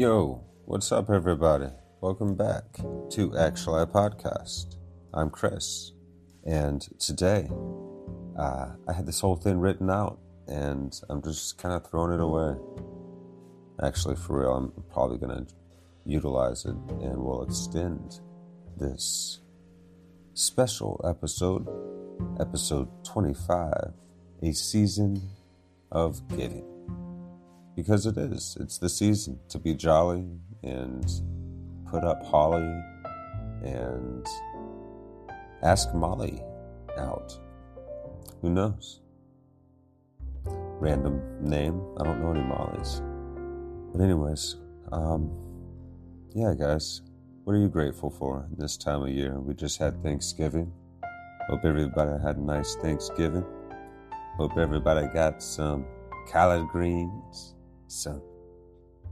Yo, what's up, everybody? Welcome back to Actually Podcast. I'm Chris, and today uh, I had this whole thing written out, and I'm just kind of throwing it away. Actually, for real, I'm probably going to utilize it and we'll extend this special episode, episode 25, a season of giving because it is. It's the season to be jolly and put up holly and ask Molly out. Who knows? Random name. I don't know any Mollys. But, anyways, um, yeah, guys, what are you grateful for this time of year? We just had Thanksgiving. Hope everybody had a nice Thanksgiving. Hope everybody got some collard greens some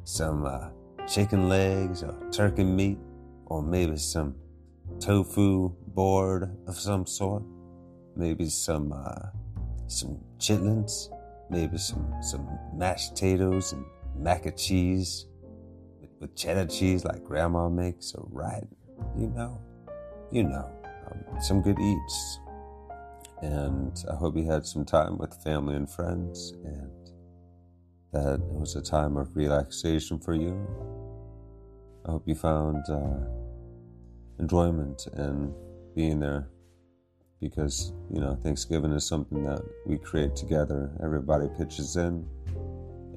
some uh, chicken legs or turkey meat or maybe some tofu board of some sort. Maybe some uh, some chitlins maybe some some mashed potatoes and mac and cheese with, with cheddar cheese like grandma makes or right you know you know um, some good eats. And i hope you had some time with family and friends and that it was a time of relaxation for you. I hope you found uh, enjoyment in being there because, you know, Thanksgiving is something that we create together. Everybody pitches in,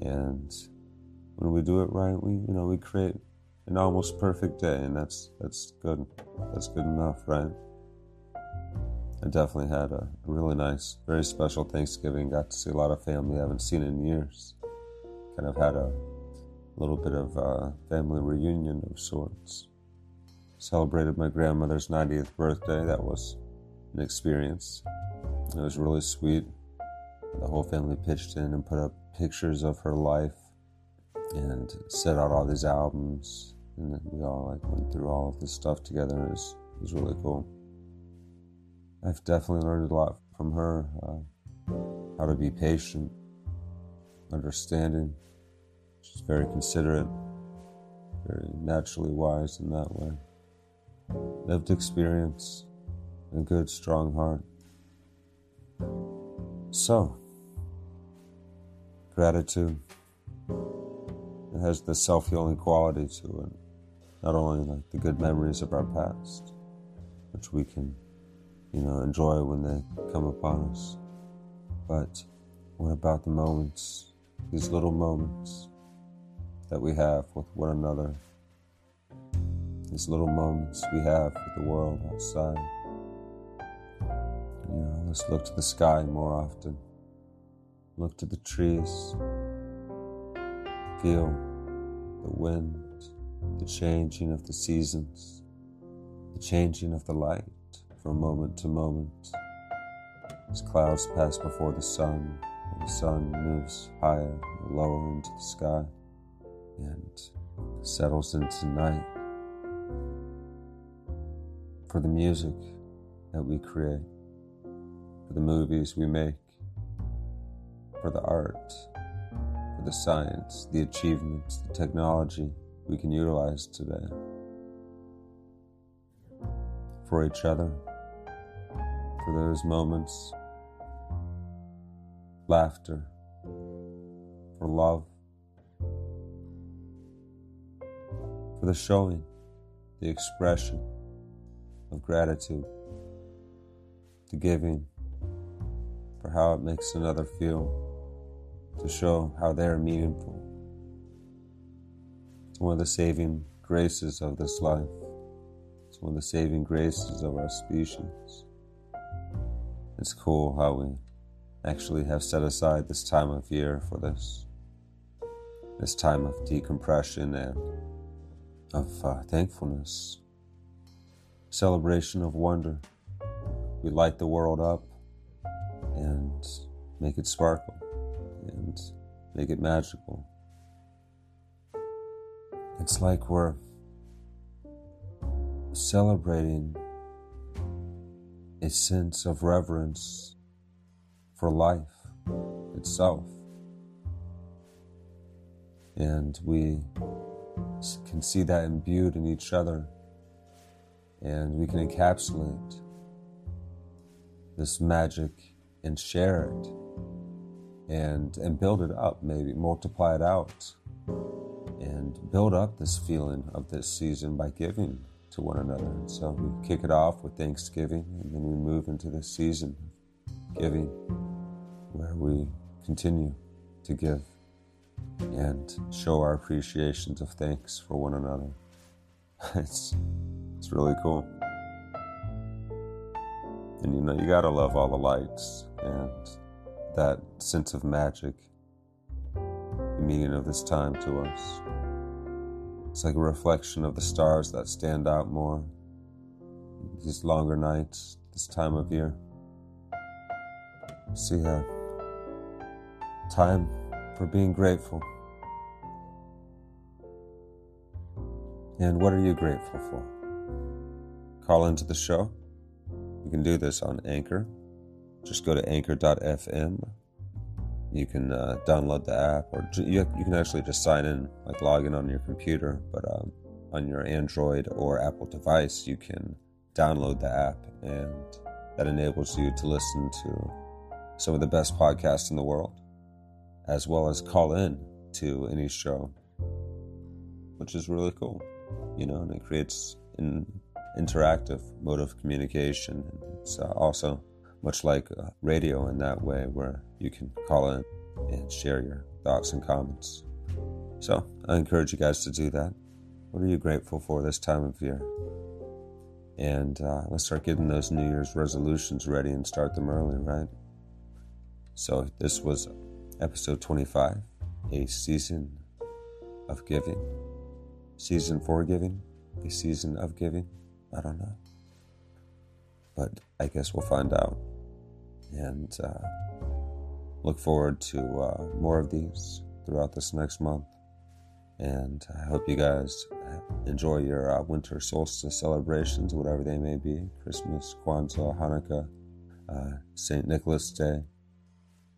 and when we do it right, we, you know, we create an almost perfect day, and that's that's good. That's good enough, right? I definitely had a really nice, very special Thanksgiving. Got to see a lot of family I haven't seen in years kind of had a little bit of a family reunion of sorts. Celebrated my grandmother's 90th birthday. That was an experience. It was really sweet. The whole family pitched in and put up pictures of her life and set out all these albums. And we all like went through all of this stuff together. It was, it was really cool. I've definitely learned a lot from her. Uh, how to be patient, understanding. She's very considerate, very naturally wise in that way. Lived experience, a good, strong heart. So, gratitude. It has the self healing quality to it. Not only like the good memories of our past, which we can, you know, enjoy when they come upon us, but what about the moments these little moments that we have with one another, these little moments we have with the world outside. You know, let's look to the sky more often. Look to the trees. Feel the wind, the changing of the seasons, the changing of the light from moment to moment. As clouds pass before the sun, the sun moves higher and lower into the sky and settles into night. For the music that we create, for the movies we make, for the art, for the science, the achievements, the technology we can utilize today. For each other, for those moments laughter, for love, for the showing, the expression of gratitude, the giving, for how it makes another feel, to show how they're meaningful. It's one of the saving graces of this life. It's one of the saving graces of our species. It's cool how we actually have set aside this time of year for this. This time of decompression and of uh, thankfulness, celebration of wonder. We light the world up and make it sparkle and make it magical. It's like we're celebrating a sense of reverence for life itself. And we can see that imbued in each other and we can encapsulate this magic and share it and and build it up maybe multiply it out and build up this feeling of this season by giving to one another and so we kick it off with thanksgiving and then we move into this season giving where we continue to give and show our appreciations of thanks for one another it's it's really cool. And you know, you gotta love all the lights and that sense of magic, the meaning of this time to us. It's like a reflection of the stars that stand out more these longer nights, this time of year. So, yeah, time for being grateful. And what are you grateful for? call into the show. You can do this on Anchor. Just go to anchor.fm. You can uh, download the app, or you, you can actually just sign in, like log in on your computer. But um, on your Android or Apple device, you can download the app, and that enables you to listen to some of the best podcasts in the world, as well as call in to any show, which is really cool, you know, and it creates an interactive mode of communication. It's uh, also much like uh, radio in that way, where you can call in and share your thoughts and comments. So I encourage you guys to do that. What are you grateful for this time of year? And uh, let's start getting those New Year's resolutions ready and start them early, right? So this was episode 25, a season of giving, season for giving, a season of giving. I don't know. But I guess we'll find out. And uh, look forward to uh, more of these throughout this next month. And I hope you guys enjoy your uh, winter solstice celebrations, whatever they may be Christmas, Kwanzaa, Hanukkah, uh, St. Nicholas Day,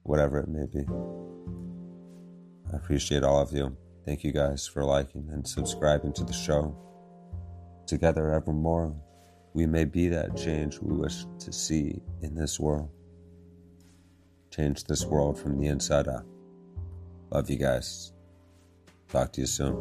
whatever it may be. I appreciate all of you. Thank you guys for liking and subscribing to the show. Together evermore, we may be that change we wish to see in this world. Change this world from the inside out. Love you guys. Talk to you soon.